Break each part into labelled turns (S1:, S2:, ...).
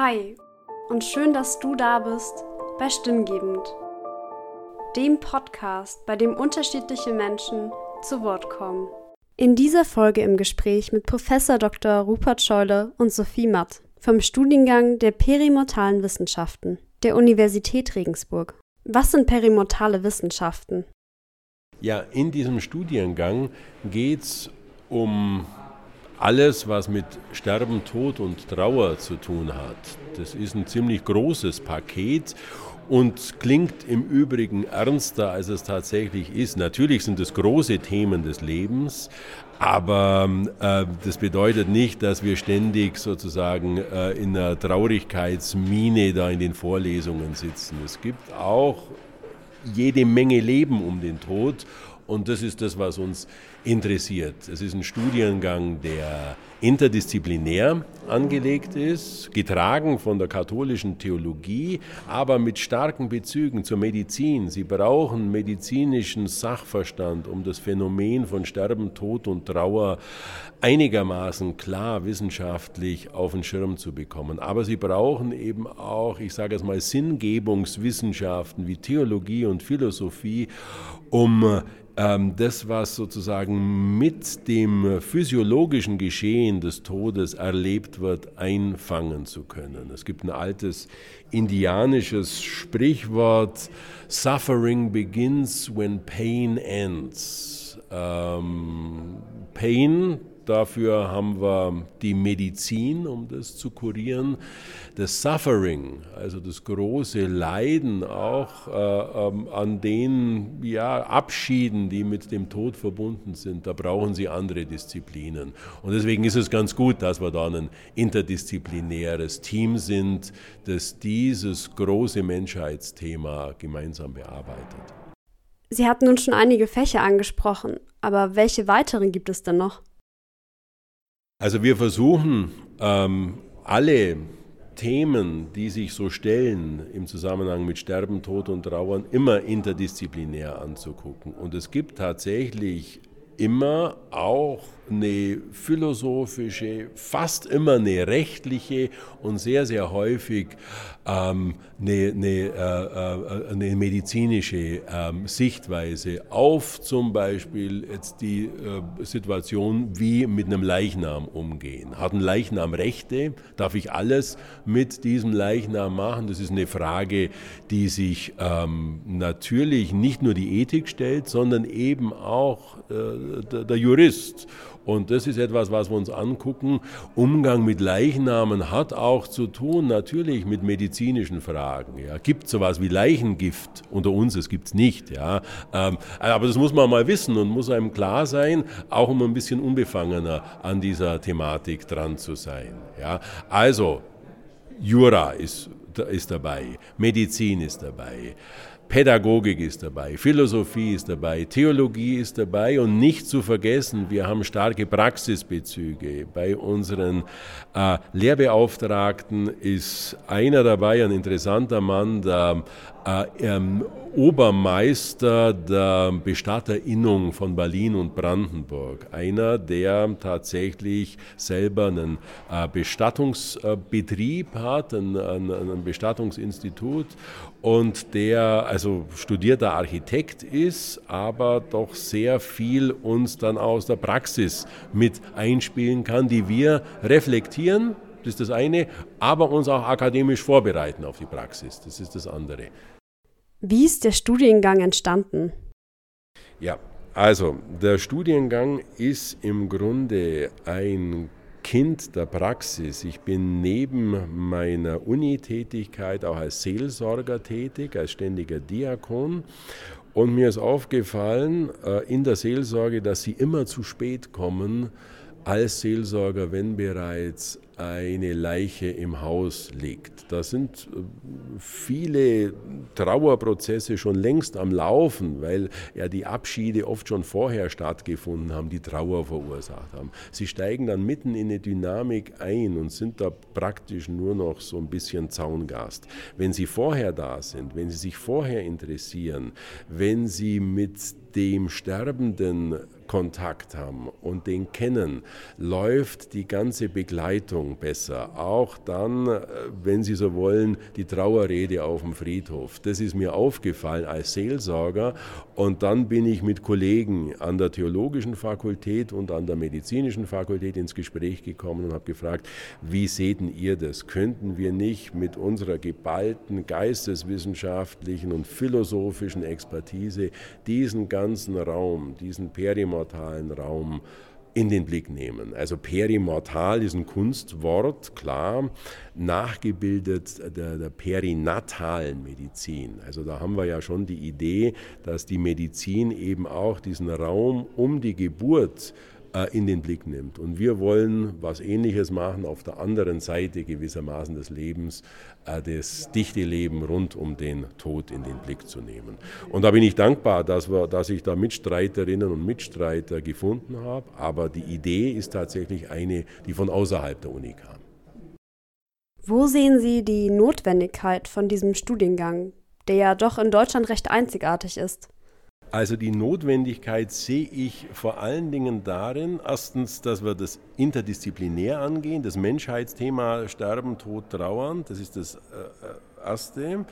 S1: Hi und schön, dass du da bist bei Stimmgebend, dem Podcast, bei dem unterschiedliche Menschen zu Wort kommen. In dieser Folge im Gespräch mit Professor Dr. Rupert Scheule und Sophie Matt vom Studiengang der Perimortalen Wissenschaften der Universität Regensburg. Was sind perimortale Wissenschaften?
S2: Ja, in diesem Studiengang geht es um alles, was mit Sterben, Tod und Trauer zu tun hat. Das ist ein ziemlich großes Paket und klingt im Übrigen ernster, als es tatsächlich ist. Natürlich sind es große Themen des Lebens, aber äh, das bedeutet nicht, dass wir ständig sozusagen äh, in einer Traurigkeitsmine da in den Vorlesungen sitzen. Es gibt auch jede Menge Leben um den Tod und das ist das, was uns interessiert. Es ist ein Studiengang, der interdisziplinär angelegt ist, getragen von der katholischen Theologie, aber mit starken Bezügen zur Medizin. Sie brauchen medizinischen Sachverstand, um das Phänomen von Sterben, Tod und Trauer einigermaßen klar wissenschaftlich auf den Schirm zu bekommen. Aber sie brauchen eben auch, ich sage es mal, Sinngebungswissenschaften wie Theologie und Philosophie, um das, was sozusagen mit dem physiologischen Geschehen des Todes erlebt wird, einfangen zu können. Es gibt ein altes indianisches Sprichwort, Suffering begins when pain ends. Ähm, pain Dafür haben wir die Medizin, um das zu kurieren. Das Suffering, also das große Leiden auch äh, ähm, an den ja, Abschieden, die mit dem Tod verbunden sind, da brauchen sie andere Disziplinen. Und deswegen ist es ganz gut, dass wir da ein interdisziplinäres Team sind, das dieses große Menschheitsthema gemeinsam bearbeitet.
S1: Sie hatten nun schon einige Fächer angesprochen, aber welche weiteren gibt es denn noch?
S2: Also wir versuchen ähm, alle Themen, die sich so stellen im Zusammenhang mit Sterben, Tod und Trauern, immer interdisziplinär anzugucken. Und es gibt tatsächlich immer auch eine philosophische, fast immer eine rechtliche und sehr, sehr häufig ähm, eine, eine, äh, äh, eine, medizinische ähm, Sichtweise auf zum Beispiel jetzt die äh, Situation, wie mit einem Leichnam umgehen. Hat ein Leichnam Rechte? Darf ich alles mit diesem Leichnam machen? Das ist eine Frage, die sich ähm, natürlich nicht nur die Ethik stellt, sondern eben auch äh, der, der Jurist. Und das ist etwas, was wir uns angucken. Umgang mit Leichnamen hat auch zu tun natürlich mit medizinischen Fragen. Ja. Gibt es sowas wie Leichengift unter uns? Es gibt es nicht. Ja. Ähm, aber das muss man mal wissen und muss einem klar sein, auch um ein bisschen unbefangener an dieser Thematik dran zu sein. Ja. Also, Jura ist, ist dabei, Medizin ist dabei. Pädagogik ist dabei, Philosophie ist dabei, Theologie ist dabei und nicht zu vergessen, wir haben starke Praxisbezüge. Bei unseren äh, Lehrbeauftragten ist einer dabei, ein interessanter Mann, der äh, ähm, Obermeister der Bestatterinnung von Berlin und Brandenburg. Einer, der tatsächlich selber einen äh, Bestattungsbetrieb hat, ein, ein, ein Bestattungsinstitut und der also studierter Architekt ist, aber doch sehr viel uns dann aus der Praxis mit einspielen kann, die wir reflektieren, das ist das eine, aber uns auch akademisch vorbereiten auf die Praxis, das ist das andere.
S1: Wie ist der Studiengang entstanden?
S2: Ja, also der Studiengang ist im Grunde ein Kind der Praxis. Ich bin neben meiner Unitätigkeit auch als Seelsorger tätig, als ständiger Diakon. Und mir ist aufgefallen äh, in der Seelsorge, dass sie immer zu spät kommen als Seelsorger, wenn bereits eine Leiche im Haus liegt. Da sind äh, viele Trauerprozesse schon längst am Laufen, weil ja die Abschiede oft schon vorher stattgefunden haben, die Trauer verursacht haben. Sie steigen dann mitten in eine Dynamik ein und sind da praktisch nur noch so ein bisschen Zaungast. Wenn sie vorher da sind, wenn sie sich vorher interessieren, wenn sie mit dem Sterbenden Kontakt haben und den kennen, läuft die ganze Begleitung besser. Auch dann, äh, wenn Sie so wollen, die Trauerrede auf dem Friedhof. Das ist mir aufgefallen als Seelsorger. Und dann bin ich mit Kollegen an der theologischen Fakultät und an der medizinischen Fakultät ins Gespräch gekommen und habe gefragt, wie seht ihr das? Könnten wir nicht mit unserer geballten geisteswissenschaftlichen und philosophischen Expertise diesen ganzen Raum, diesen Perimor perimortalen Raum in den Blick nehmen. Also perimortal ist ein Kunstwort, klar, nachgebildet der, der, perinatalen Medizin. Also da haben wir ja schon die Idee, dass die Medizin eben auch diesen Raum um die Geburt äh, in den Blick nimmt. Und wir wollen was Ähnliches machen auf der anderen Seite gewissermaßen des Lebens, äh, das dichte Leben rund um den Tod in den Blick zu nehmen. Und da bin ich dankbar, dass, wir, dass ich da Mitstreiterinnen und Mitstreiter gefunden habe. Aber die Idee ist tatsächlich eine, die von außerhalb der Uni kam.
S1: Wo sehen Sie die Notwendigkeit von diesem Studiengang, der ja doch in Deutschland recht einzigartig ist?
S2: Also die Notwendigkeit sehe ich vor allen Dingen darin, erstens, dass wir das interdisziplinär angehen, das Menschheitsthema Sterben, Tod, Trauern, das ist das äh, äh, Erste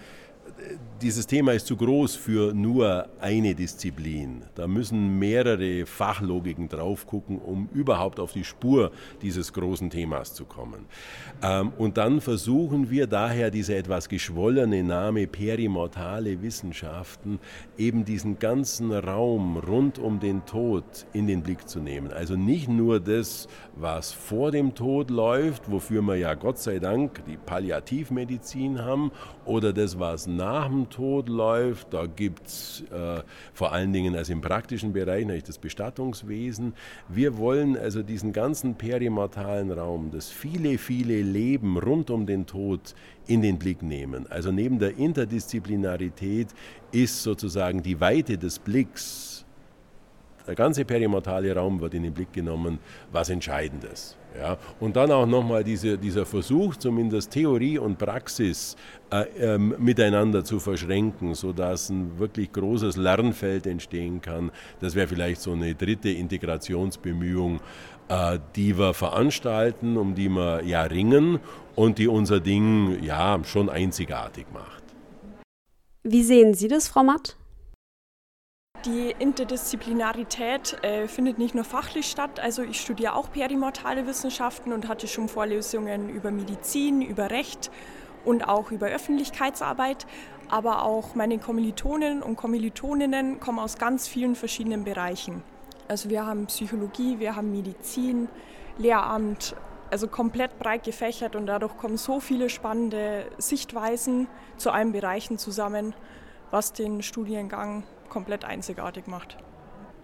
S2: dieses Thema ist zu groß für nur eine Disziplin. Da müssen mehrere Fachlogiken drauf gucken, um überhaupt auf die Spur dieses großen Themas zu kommen. Ähm, und dann versuchen wir daher diese etwas geschwollene Name perimortale Wissenschaften eben diesen ganzen Raum rund um den Tod in den Blick zu nehmen. Also nicht nur das, was vor dem Tod läuft, wofür wir ja Gott sei Dank die Palliativmedizin haben, oder das, was nach dem Tod läuft. Da gibt es äh, vor allen Dingen also im praktischen Bereich natürlich das Bestattungswesen. Wir wollen also diesen ganzen perimortalen Raum, das viele, viele Leben rund um den Tod in den Blick nehmen. Also neben der Interdisziplinarität ist sozusagen die Weite des Blicks, der ganze perimortale Raum wird in den Blick genommen, was Entscheidendes. Ja, und dann auch nochmal diese, dieser Versuch, zumindest Theorie und Praxis äh, ähm, miteinander zu verschränken, sodass ein wirklich großes Lernfeld entstehen kann. Das wäre vielleicht so eine dritte Integrationsbemühung, äh, die wir veranstalten, um die wir ja ringen und die unser Ding ja schon einzigartig macht.
S1: Wie sehen Sie das, Frau Matt?
S3: Die Interdisziplinarität äh, findet nicht nur fachlich statt. Also ich studiere auch perimortale Wissenschaften und hatte schon Vorlesungen über Medizin, über Recht und auch über Öffentlichkeitsarbeit. Aber auch meine Kommilitonen und Kommilitoninnen kommen aus ganz vielen verschiedenen Bereichen. Also wir haben Psychologie, wir haben Medizin, Lehramt, also komplett breit gefächert und dadurch kommen so viele spannende Sichtweisen zu allen Bereichen zusammen, was den Studiengang komplett einzigartig macht.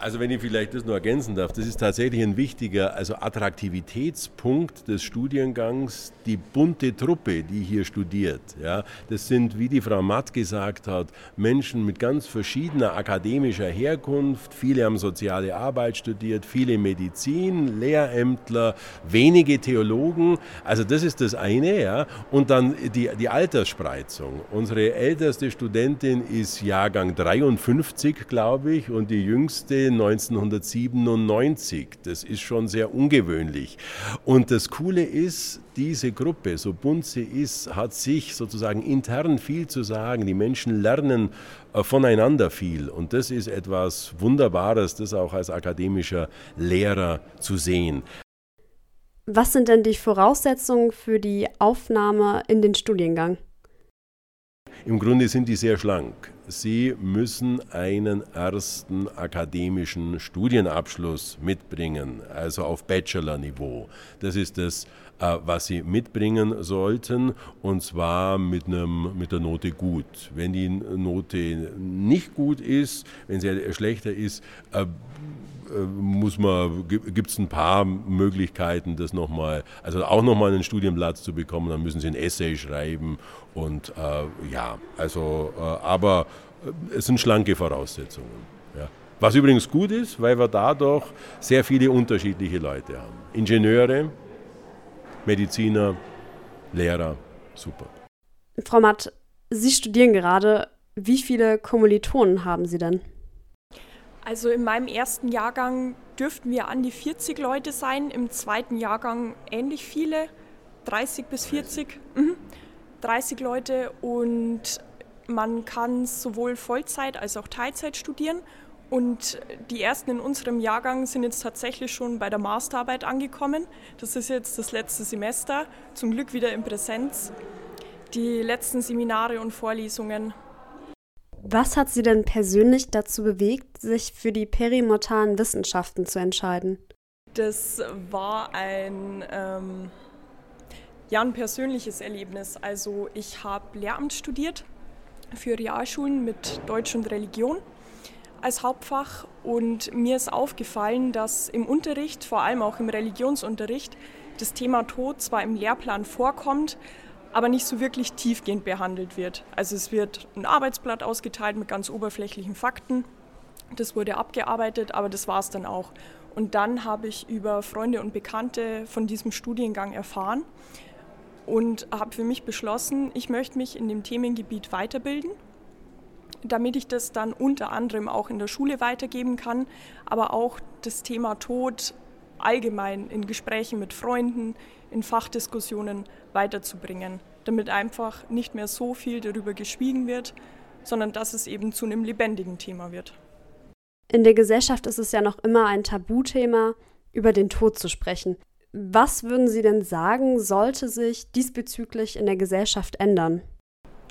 S2: Also wenn ich vielleicht das nur ergänzen darf, das ist tatsächlich ein wichtiger also Attraktivitätspunkt des Studiengangs, die bunte Truppe, die hier studiert. Ja, das sind, wie die Frau Matt gesagt hat, Menschen mit ganz verschiedener akademischer Herkunft. Viele haben soziale Arbeit studiert, viele Medizin, Lehrämtler, wenige Theologen. Also das ist das eine. Ja. Und dann die, die Altersspreizung. Unsere älteste Studentin ist Jahrgang 53, glaube ich, und die jüngste 1997. Das ist schon sehr ungewöhnlich. Und das Coole ist, diese Gruppe, so bunt sie ist, hat sich sozusagen intern viel zu sagen. Die Menschen lernen äh, voneinander viel. Und das ist etwas Wunderbares, das auch als akademischer Lehrer zu sehen.
S1: Was sind denn die Voraussetzungen für die Aufnahme in den Studiengang?
S2: Im Grunde sind die sehr schlank. Sie müssen einen ersten akademischen Studienabschluss mitbringen, also auf Bachelor-Niveau. Das ist das, äh, was Sie mitbringen sollten, und zwar mit, einem, mit der Note gut. Wenn die Note nicht gut ist, wenn sie schlechter ist, äh, muss man, gibt es ein paar Möglichkeiten, das nochmal, also auch nochmal einen Studienplatz zu bekommen, dann müssen sie ein Essay schreiben und äh, ja, also, äh, aber äh, es sind schlanke Voraussetzungen. Ja. Was übrigens gut ist, weil wir dadurch sehr viele unterschiedliche Leute haben. Ingenieure, Mediziner, Lehrer, super.
S1: Frau Matt, Sie studieren gerade. Wie viele Kommilitonen haben Sie denn?
S3: Also in meinem ersten Jahrgang dürften wir an die 40 Leute sein, im zweiten Jahrgang ähnlich viele, 30 bis 40. Mhm. 30 Leute und man kann sowohl Vollzeit als auch Teilzeit studieren. Und die ersten in unserem Jahrgang sind jetzt tatsächlich schon bei der Masterarbeit angekommen. Das ist jetzt das letzte Semester, zum Glück wieder in Präsenz. Die letzten Seminare und Vorlesungen.
S1: Was hat Sie denn persönlich dazu bewegt, sich für die perimortalen Wissenschaften zu entscheiden?
S3: Das war ein ähm, ja, ein persönliches Erlebnis. Also ich habe Lehramt studiert für Realschulen mit Deutsch und Religion als Hauptfach und mir ist aufgefallen, dass im Unterricht, vor allem auch im Religionsunterricht, das Thema Tod zwar im Lehrplan vorkommt, aber nicht so wirklich tiefgehend behandelt wird. Also es wird ein Arbeitsblatt ausgeteilt mit ganz oberflächlichen Fakten. Das wurde abgearbeitet, aber das war es dann auch. Und dann habe ich über Freunde und Bekannte von diesem Studiengang erfahren und habe für mich beschlossen, ich möchte mich in dem Themengebiet weiterbilden, damit ich das dann unter anderem auch in der Schule weitergeben kann, aber auch das Thema Tod allgemein in Gesprächen mit Freunden, in Fachdiskussionen weiterzubringen, damit einfach nicht mehr so viel darüber geschwiegen wird, sondern dass es eben zu einem lebendigen Thema wird.
S1: In der Gesellschaft ist es ja noch immer ein Tabuthema, über den Tod zu sprechen. Was würden Sie denn sagen, sollte sich diesbezüglich in der Gesellschaft ändern?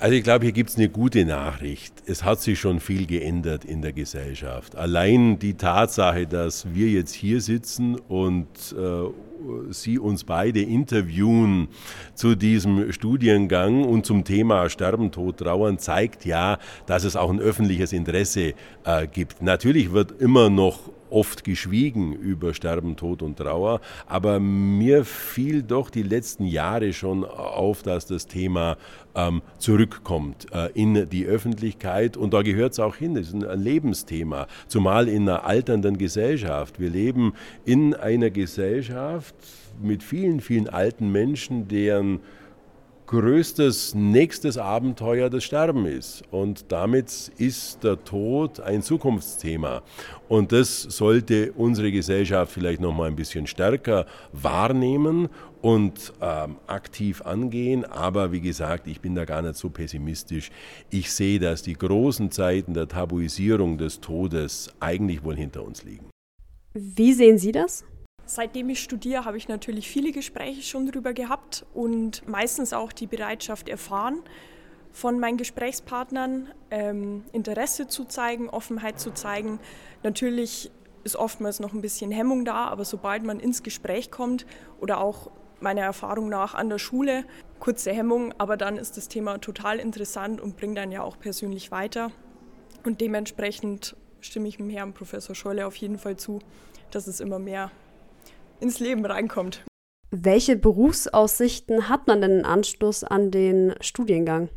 S2: Also ich glaube, hier gibt es eine gute Nachricht. Es hat sich schon viel geändert in der Gesellschaft. Allein die Tatsache, dass wir jetzt hier sitzen und äh, Sie uns beide interviewen zu diesem Studiengang und zum Thema Sterben, Tod, Trauern, zeigt ja, dass es auch ein öffentliches Interesse äh, gibt. Natürlich wird immer noch oft geschwiegen über Sterben, Tod und Trauer, aber mir fiel doch die letzten Jahre schon auf, dass das Thema ähm, zurückkommt äh, in die Öffentlichkeit und da gehört es auch hin. Es ist ein Lebensthema, zumal in einer alternden Gesellschaft. Wir leben in einer Gesellschaft mit vielen, vielen alten Menschen, deren größtes nächstes Abenteuer das Sterben ist. Und damit ist der Tod ein Zukunftsthema. Und das sollte unsere Gesellschaft vielleicht noch mal ein bisschen stärker wahrnehmen und ähm, aktiv angehen. Aber wie gesagt, ich bin da gar nicht so pessimistisch. Ich sehe, dass die großen Zeiten der Tabuisierung des Todes eigentlich wohl hinter uns liegen.
S1: Wie sehen Sie das?
S3: Seitdem ich studiere, habe ich natürlich viele Gespräche schon darüber gehabt und meistens auch die Bereitschaft erfahren, von meinen Gesprächspartnern ähm, Interesse zu zeigen, Offenheit zu zeigen. Natürlich ist oftmals noch ein bisschen Hemmung da, aber sobald man ins Gespräch kommt oder auch meiner Erfahrung nach an der Schule, kurze Hemmung, aber dann ist das Thema total interessant und bringt einen ja auch persönlich weiter. Und dementsprechend stimme ich dem Herrn Professor Scholle auf jeden Fall zu, dass es immer mehr ins Leben reinkommt.
S1: Welche Berufsaussichten hat man denn im Anschluss an den Studiengang?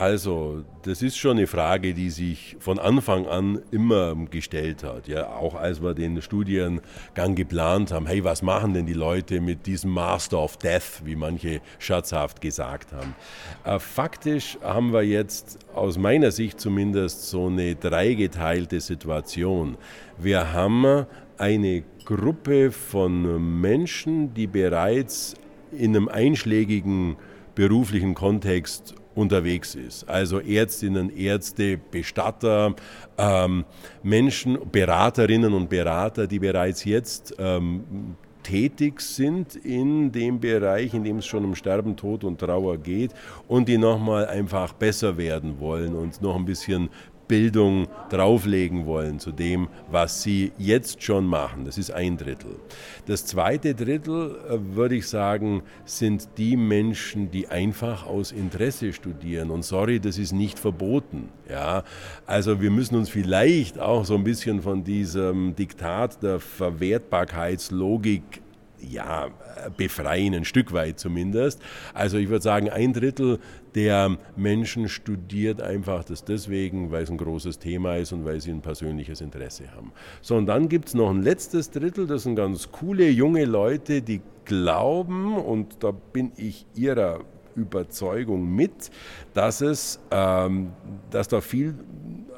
S2: Also, das ist schon eine Frage, die sich von Anfang an immer gestellt hat. Ja, auch als wir den Studiengang geplant haben, hey, was machen denn die Leute mit diesem Master of Death, wie manche scherzhaft gesagt haben. Äh, faktisch haben wir jetzt aus meiner Sicht zumindest so eine dreigeteilte Situation. Wir haben eine Gruppe von Menschen, die bereits in einem einschlägigen beruflichen Kontext unterwegs ist. Also Ärztinnen, Ärzte, Bestatter, ähm, Menschen, Beraterinnen und Berater, die bereits jetzt ähm, tätig sind in dem Bereich, in dem es schon um Sterben, Tod und Trauer geht und die nochmal einfach besser werden wollen und noch ein bisschen Bildung drauflegen wollen zu dem, was sie jetzt schon machen. Das ist ein Drittel. Das zweite Drittel, äh, würde ich sagen, sind die Menschen, die einfach aus Interesse studieren. Und sorry, das ist nicht verboten. Ja? Also wir müssen uns vielleicht auch so ein bisschen von diesem Diktat der Verwertbarkeitslogik ja, befreien, ein Stück weit zumindest. Also ich würde sagen, ein Drittel der Menschen studiert einfach das deswegen, weil es ein großes Thema ist und weil sie ein persönliches Interesse haben. So, und dann gibt es noch ein letztes Drittel, das sind ganz coole junge Leute, die glauben, und da bin ich ihrer Überzeugung mit, dass es, ähm, dass da viel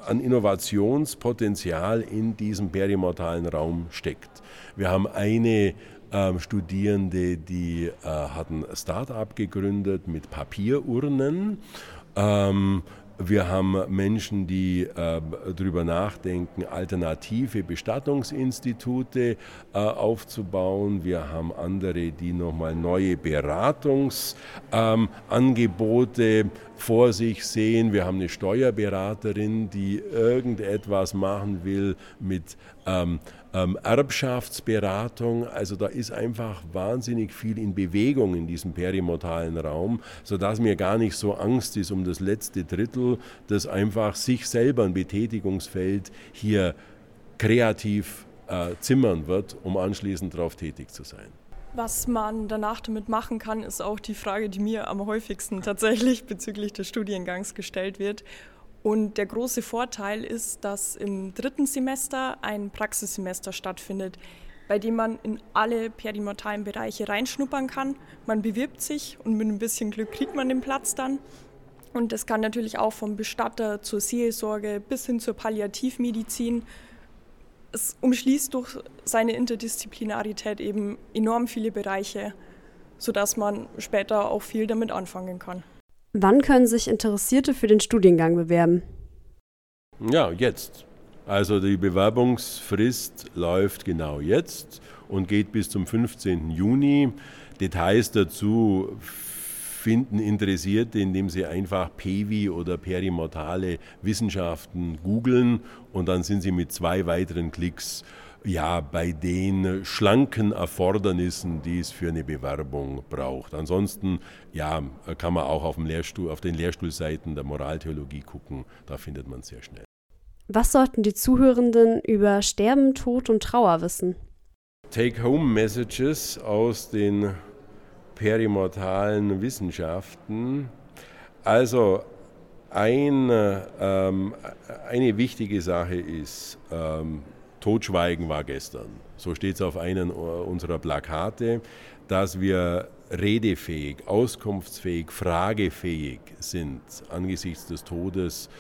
S2: an Innovationspotenzial in diesem perimortalen Raum steckt. Wir haben eine ähm, Studierende, die äh, hat ein Start-up gegründet mit Papierurnen. Ähm, wir haben Menschen, die äh, darüber nachdenken, alternative Bestattungsinstitute äh, aufzubauen. Wir haben andere, die nochmal neue Beratungsangebote ähm, vor sich sehen. Wir haben eine Steuerberaterin, die irgendetwas machen will mit ähm, ähm, Erbschaftsberatung. Also da ist einfach wahnsinnig viel in Bewegung in diesem perimortalen Raum, sodass mir gar nicht so Angst ist um das letzte Drittel, das einfach sich selber ein Betätigungsfeld hier kreativ äh, zimmern wird, um anschließend darauf tätig zu sein.
S3: Was man danach damit machen kann, ist auch die Frage, die mir am häufigsten tatsächlich bezüglich des Studiengangs gestellt wird. Und der große Vorteil ist, dass im dritten Semester ein Praxissemester stattfindet, bei dem man in alle perimortalen Bereiche reinschnuppern kann. Man bewirbt sich und mit ein bisschen Glück kriegt man den Platz dann. Und das kann natürlich auch vom Bestatter zur Seelsorge bis hin zur Palliativmedizin. Es umschließt durch seine Interdisziplinarität eben enorm viele Bereiche, sodass man später auch viel damit anfangen kann.
S1: Wann können sich Interessierte für den Studiengang bewerben?
S2: Ja, jetzt. Also die Bewerbungsfrist läuft genau jetzt und geht bis zum 15. Juni. Details dazu finden Interessierte, indem sie einfach PEVI oder perimortale Wissenschaften googeln und dann sind sie mit zwei weiteren Klicks ja, bei den schlanken Erfordernissen, die es für eine Bewerbung braucht. Ansonsten ja, kann man auch auf, dem Lehrstuhl, auf den Lehrstuhlseiten der Moraltheologie gucken, da findet man es sehr schnell.
S1: Was sollten die Zuhörenden über Sterben, Tod und Trauer wissen?
S2: Take-Home-Messages aus den perimortalen Wissenschaften. Also ein, ähm, eine wichtige Sache ist, ähm, Totschweigen war gestern. So steht es auf einem unserer Plakate, dass wir redefähig, auskunftsfähig, fragefähig sind angesichts des Todes.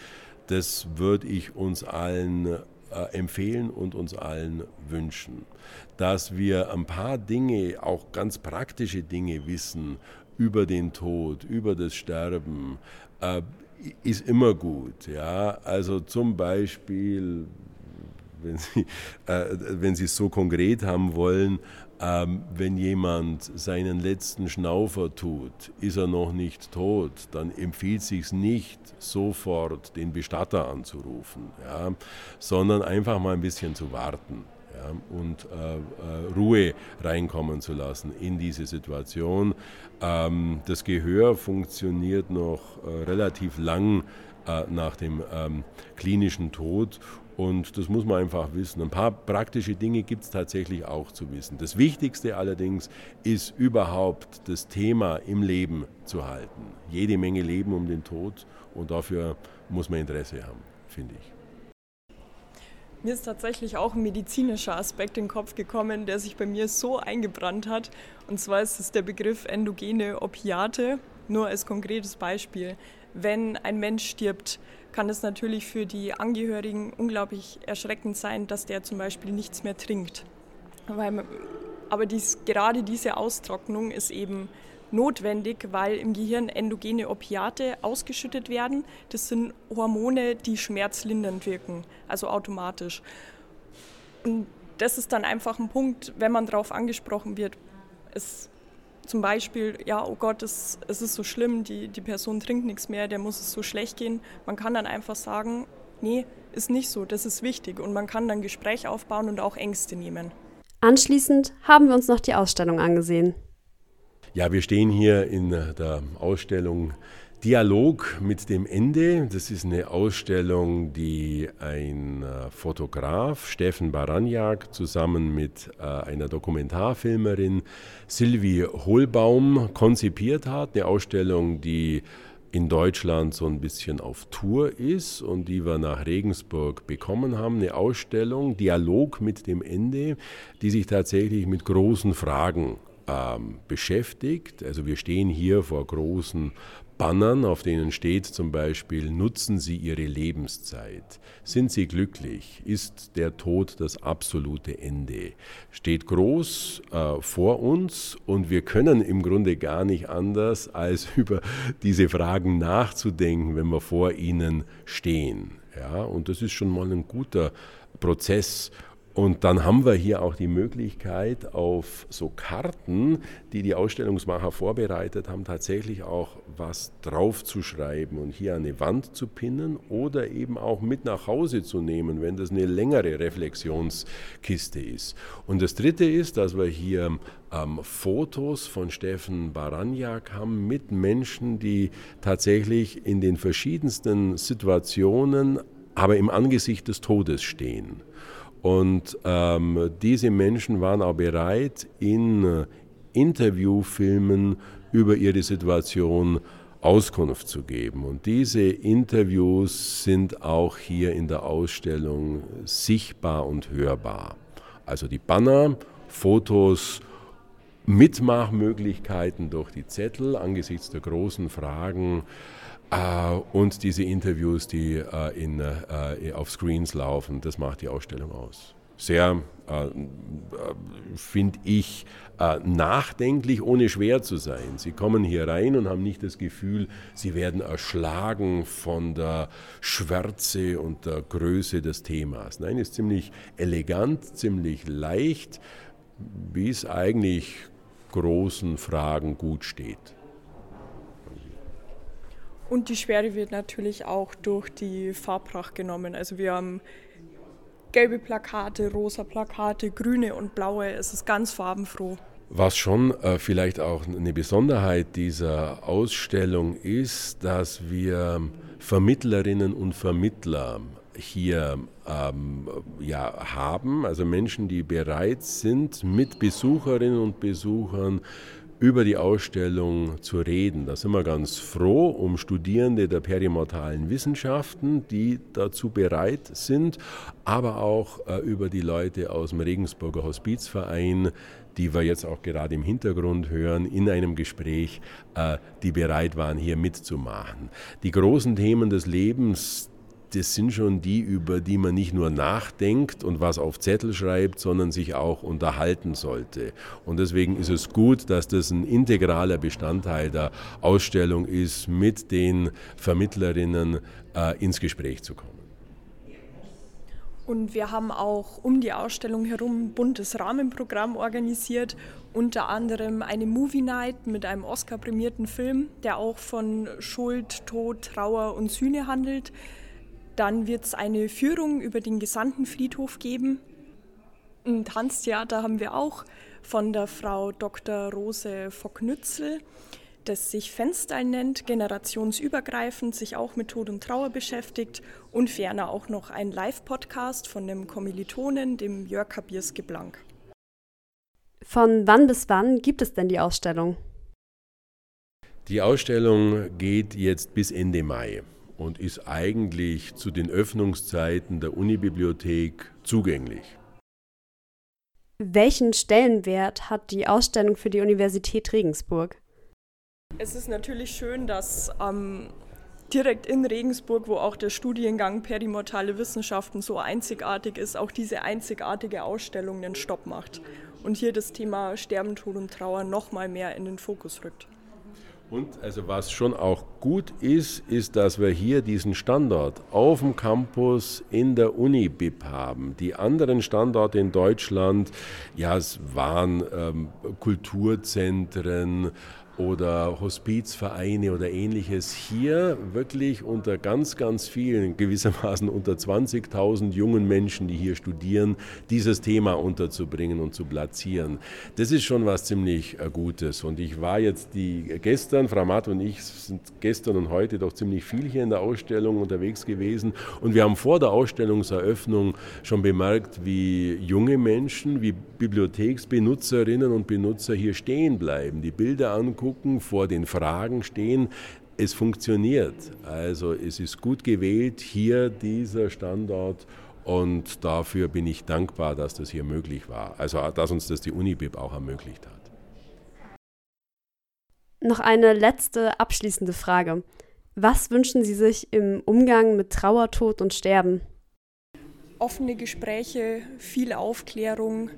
S2: Das würde ich uns allen äh, empfehlen und uns allen wünschen, dass wir ein paar Dinge, auch ganz praktische Dinge wissen über den Tod, über das Sterben, äh, ist immer gut. Ja? Also zum Beispiel, wenn Sie, äh, wenn Sie es so konkret haben wollen, ähm, wenn jemand seinen letzten Schnaufer tut, ist er noch nicht tot, dann empfiehlt sich nicht, sofort den Bestatter anzurufen, ja, sondern einfach mal ein bisschen zu warten. Ja, und äh, äh, Ruhe reinkommen zu lassen in diese Situation. Ähm, das Gehör funktioniert noch äh, relativ lang äh, nach dem ähm, klinischen Tod und das muss man einfach wissen. Ein paar praktische Dinge gibt es tatsächlich auch zu wissen. Das Wichtigste allerdings ist überhaupt das Thema im Leben zu halten. Jede Menge Leben um den Tod und dafür muss man Interesse haben, finde ich.
S3: Mir ist tatsächlich auch ein medizinischer Aspekt in den Kopf gekommen, der sich bei mir so eingebrannt hat. Und zwar ist es der Begriff endogene Opiate. Nur als konkretes Beispiel. Wenn ein Mensch stirbt, kann es natürlich für die Angehörigen unglaublich erschreckend sein, dass der zum Beispiel nichts mehr trinkt. Weil, aber dies, gerade diese Austrocknung ist eben notwendig, weil im Gehirn endogene Opiate ausgeschüttet werden. Das sind Hormone, die schmerzlindernd wirken, also automatisch. Und das ist dann einfach ein Punkt, wenn man darauf angesprochen wird. Es zum Beispiel, ja, oh Gott, es, es ist so schlimm, die, die Person trinkt nichts mehr, der muss es so schlecht gehen. Man kann dann einfach sagen, nee, ist nicht so, das ist wichtig. Und man kann dann Gespräch aufbauen und auch Ängste nehmen.
S1: Anschließend haben wir uns noch die Ausstellung angesehen.
S2: Ja, wir stehen hier in der Ausstellung Dialog mit dem Ende. Das ist eine Ausstellung, die ein äh, Fotograf, Steffen Baranjak, zusammen mit äh, einer Dokumentarfilmerin Sylvie Hohlbaum konzipiert hat. Eine Ausstellung, die in Deutschland so ein bisschen auf Tour ist und die wir nach Regensburg bekommen haben. Eine Ausstellung, Dialog mit dem Ende, die sich tatsächlich mit großen Fragen ähm, beschäftigt. Also wir stehen hier vor großen Bannern, auf denen steht zum Beispiel, nutzen Sie Ihre Lebenszeit. Sind Sie glücklich? Ist der Tod das absolute Ende? Steht groß äh, vor uns und wir können im Grunde gar nicht anders, als über diese Fragen nachzudenken, wenn wir vor ihnen stehen. Ja, und das ist schon mal ein guter Prozess. Und dann haben wir hier auch die Möglichkeit, auf so Karten, die die Ausstellungsmacher vorbereitet haben, tatsächlich auch was draufzuschreiben und hier an eine Wand zu pinnen oder eben auch mit nach Hause zu nehmen, wenn das eine längere Reflexionskiste ist. Und das Dritte ist, dass wir hier ähm, Fotos von Steffen Baranjak haben mit Menschen, die tatsächlich in den verschiedensten Situationen, aber im Angesicht des Todes stehen. Und ähm, diese Menschen waren auch bereit, in äh, Interviewfilmen über ihre Situation Auskunft zu geben. Und diese Interviews sind auch hier in der Ausstellung sichtbar und hörbar. Also die Banner, Fotos, Mitmachmöglichkeiten durch die Zettel angesichts der großen Fragen und diese Interviews, die äh, in, äh, auf Screens laufen, das macht die Ausstellung aus. Sehr, finde ich, nachdenklich, ohne schwer zu sein. Sie kommen hier rein und haben nicht das Gefühl, sie werden erschlagen von der Schwärze und der Größe des Themas. Nein, ist ziemlich elegant, ziemlich leicht, wie es eigentlich großen Fragen gut steht.
S3: Und die Schwere wird natürlich auch durch die Farbpracht genommen. Also wir haben gelbe Plakate, rosa Plakate, grüne und blaue. Es ist ganz farbenfroh.
S2: Was schon äh, vielleicht auch eine Besonderheit dieser Ausstellung ist, dass wir Vermittlerinnen und Vermittler hier ähm, ja, haben, also Menschen, die bereit sind, mit Besucherinnen und Besuchern über die Ausstellung zu reden. Da sind wir ganz froh um Studierende der perimortalen Wissenschaften, die dazu bereit sind, aber auch äh, über die Leute aus dem Regensburger Hospizverein, die wir jetzt auch gerade im Hintergrund hören, in einem Gespräch, äh, die bereit waren, hier mitzumachen. Die großen Themen des Lebens, das sind schon die, über die man nicht nur nachdenkt und was auf Zettel schreibt, sondern sich auch unterhalten sollte. Und deswegen ist es gut, dass das ein integraler Bestandteil der Ausstellung ist, mit den Vermittlerinnen äh, ins Gespräch zu kommen.
S3: Und wir haben auch um die Ausstellung herum ein buntes Rahmenprogramm organisiert, unter anderem eine Movie Night mit einem Oscar-prämierten Film, der auch von Schuld, Tod, Trauer und Sühne handelt. Dann wird es eine Führung über den gesamten Friedhof geben. Ein Tanztheater haben wir auch von der Frau Dr. Rose Vocknützel, das sich Fenster nennt, generationsübergreifend, sich auch mit Tod und Trauer beschäftigt und ferner auch noch ein Live-Podcast von dem Kommilitonen, dem Jörg Kabierske Blank.
S1: Von wann bis wann gibt es denn die Ausstellung?
S2: Die Ausstellung geht jetzt bis Ende Mai und ist eigentlich zu den Öffnungszeiten der Unibibliothek zugänglich.
S1: Welchen Stellenwert hat die Ausstellung für die Universität Regensburg?
S3: Es ist natürlich schön, dass ähm, direkt in Regensburg, wo auch der Studiengang Perimortale Wissenschaften so einzigartig ist, auch diese einzigartige Ausstellung einen Stopp macht und hier das Thema Sterben, Tod und Trauer noch mal mehr in den Fokus rückt.
S2: Und also was schon auch gut ist, ist, dass wir hier diesen Standort auf dem Campus in der Uni-BIP haben. Die anderen Standorte in Deutschland, ja, es waren ähm, Kulturzentren, oder Hospizvereine oder ähnliches hier wirklich unter ganz, ganz vielen, gewissermaßen unter 20.000 jungen Menschen, die hier studieren, dieses Thema unterzubringen und zu platzieren. Das ist schon was ziemlich äh, Gutes. Und ich war jetzt die gestern, Frau Matt und ich sind gestern und heute doch ziemlich viel hier in der Ausstellung unterwegs gewesen. Und wir haben vor der Ausstellungseröffnung schon bemerkt, wie junge Menschen, wie Bibliotheksbenutzerinnen und Benutzer hier stehen bleiben, die Bilder angucken angucken, vor den Fragen stehen. Es funktioniert. Also es ist gut gewählt, hier dieser Standort. Und dafür bin ich dankbar, dass das hier möglich war. Also dass uns das die Unibib auch ermöglicht hat.
S1: Noch eine letzte abschließende Frage. Was wünschen Sie sich im Umgang mit Trauer, Tod und Sterben?
S3: Offene Gespräche, viel Aufklärung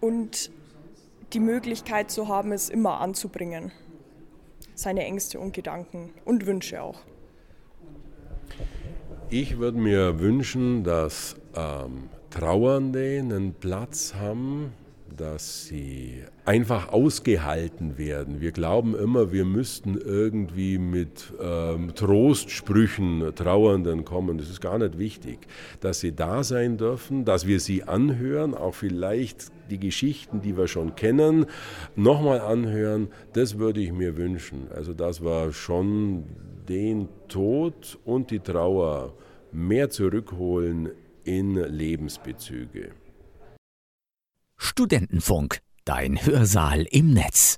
S3: und die Möglichkeit zu haben, es immer anzubringen. Seine Ängste und Gedanken und Wünsche auch.
S2: Ich würde mir wünschen, dass ähm, Trauernde einen Platz haben, dass sie einfach ausgehalten werden. Wir glauben immer, wir müssten irgendwie mit ähm, Trostsprüchen Trauernden kommen. Das ist gar nicht wichtig. Dass sie da sein dürfen, dass wir sie anhören, auch vielleicht die Geschichten, die wir schon kennen, nochmal anhören, das würde ich mir wünschen. Also das war schon den Tod und die Trauer mehr zurückholen in Lebensbezüge.
S4: Studentenfunk, dein Hörsaal im Netz.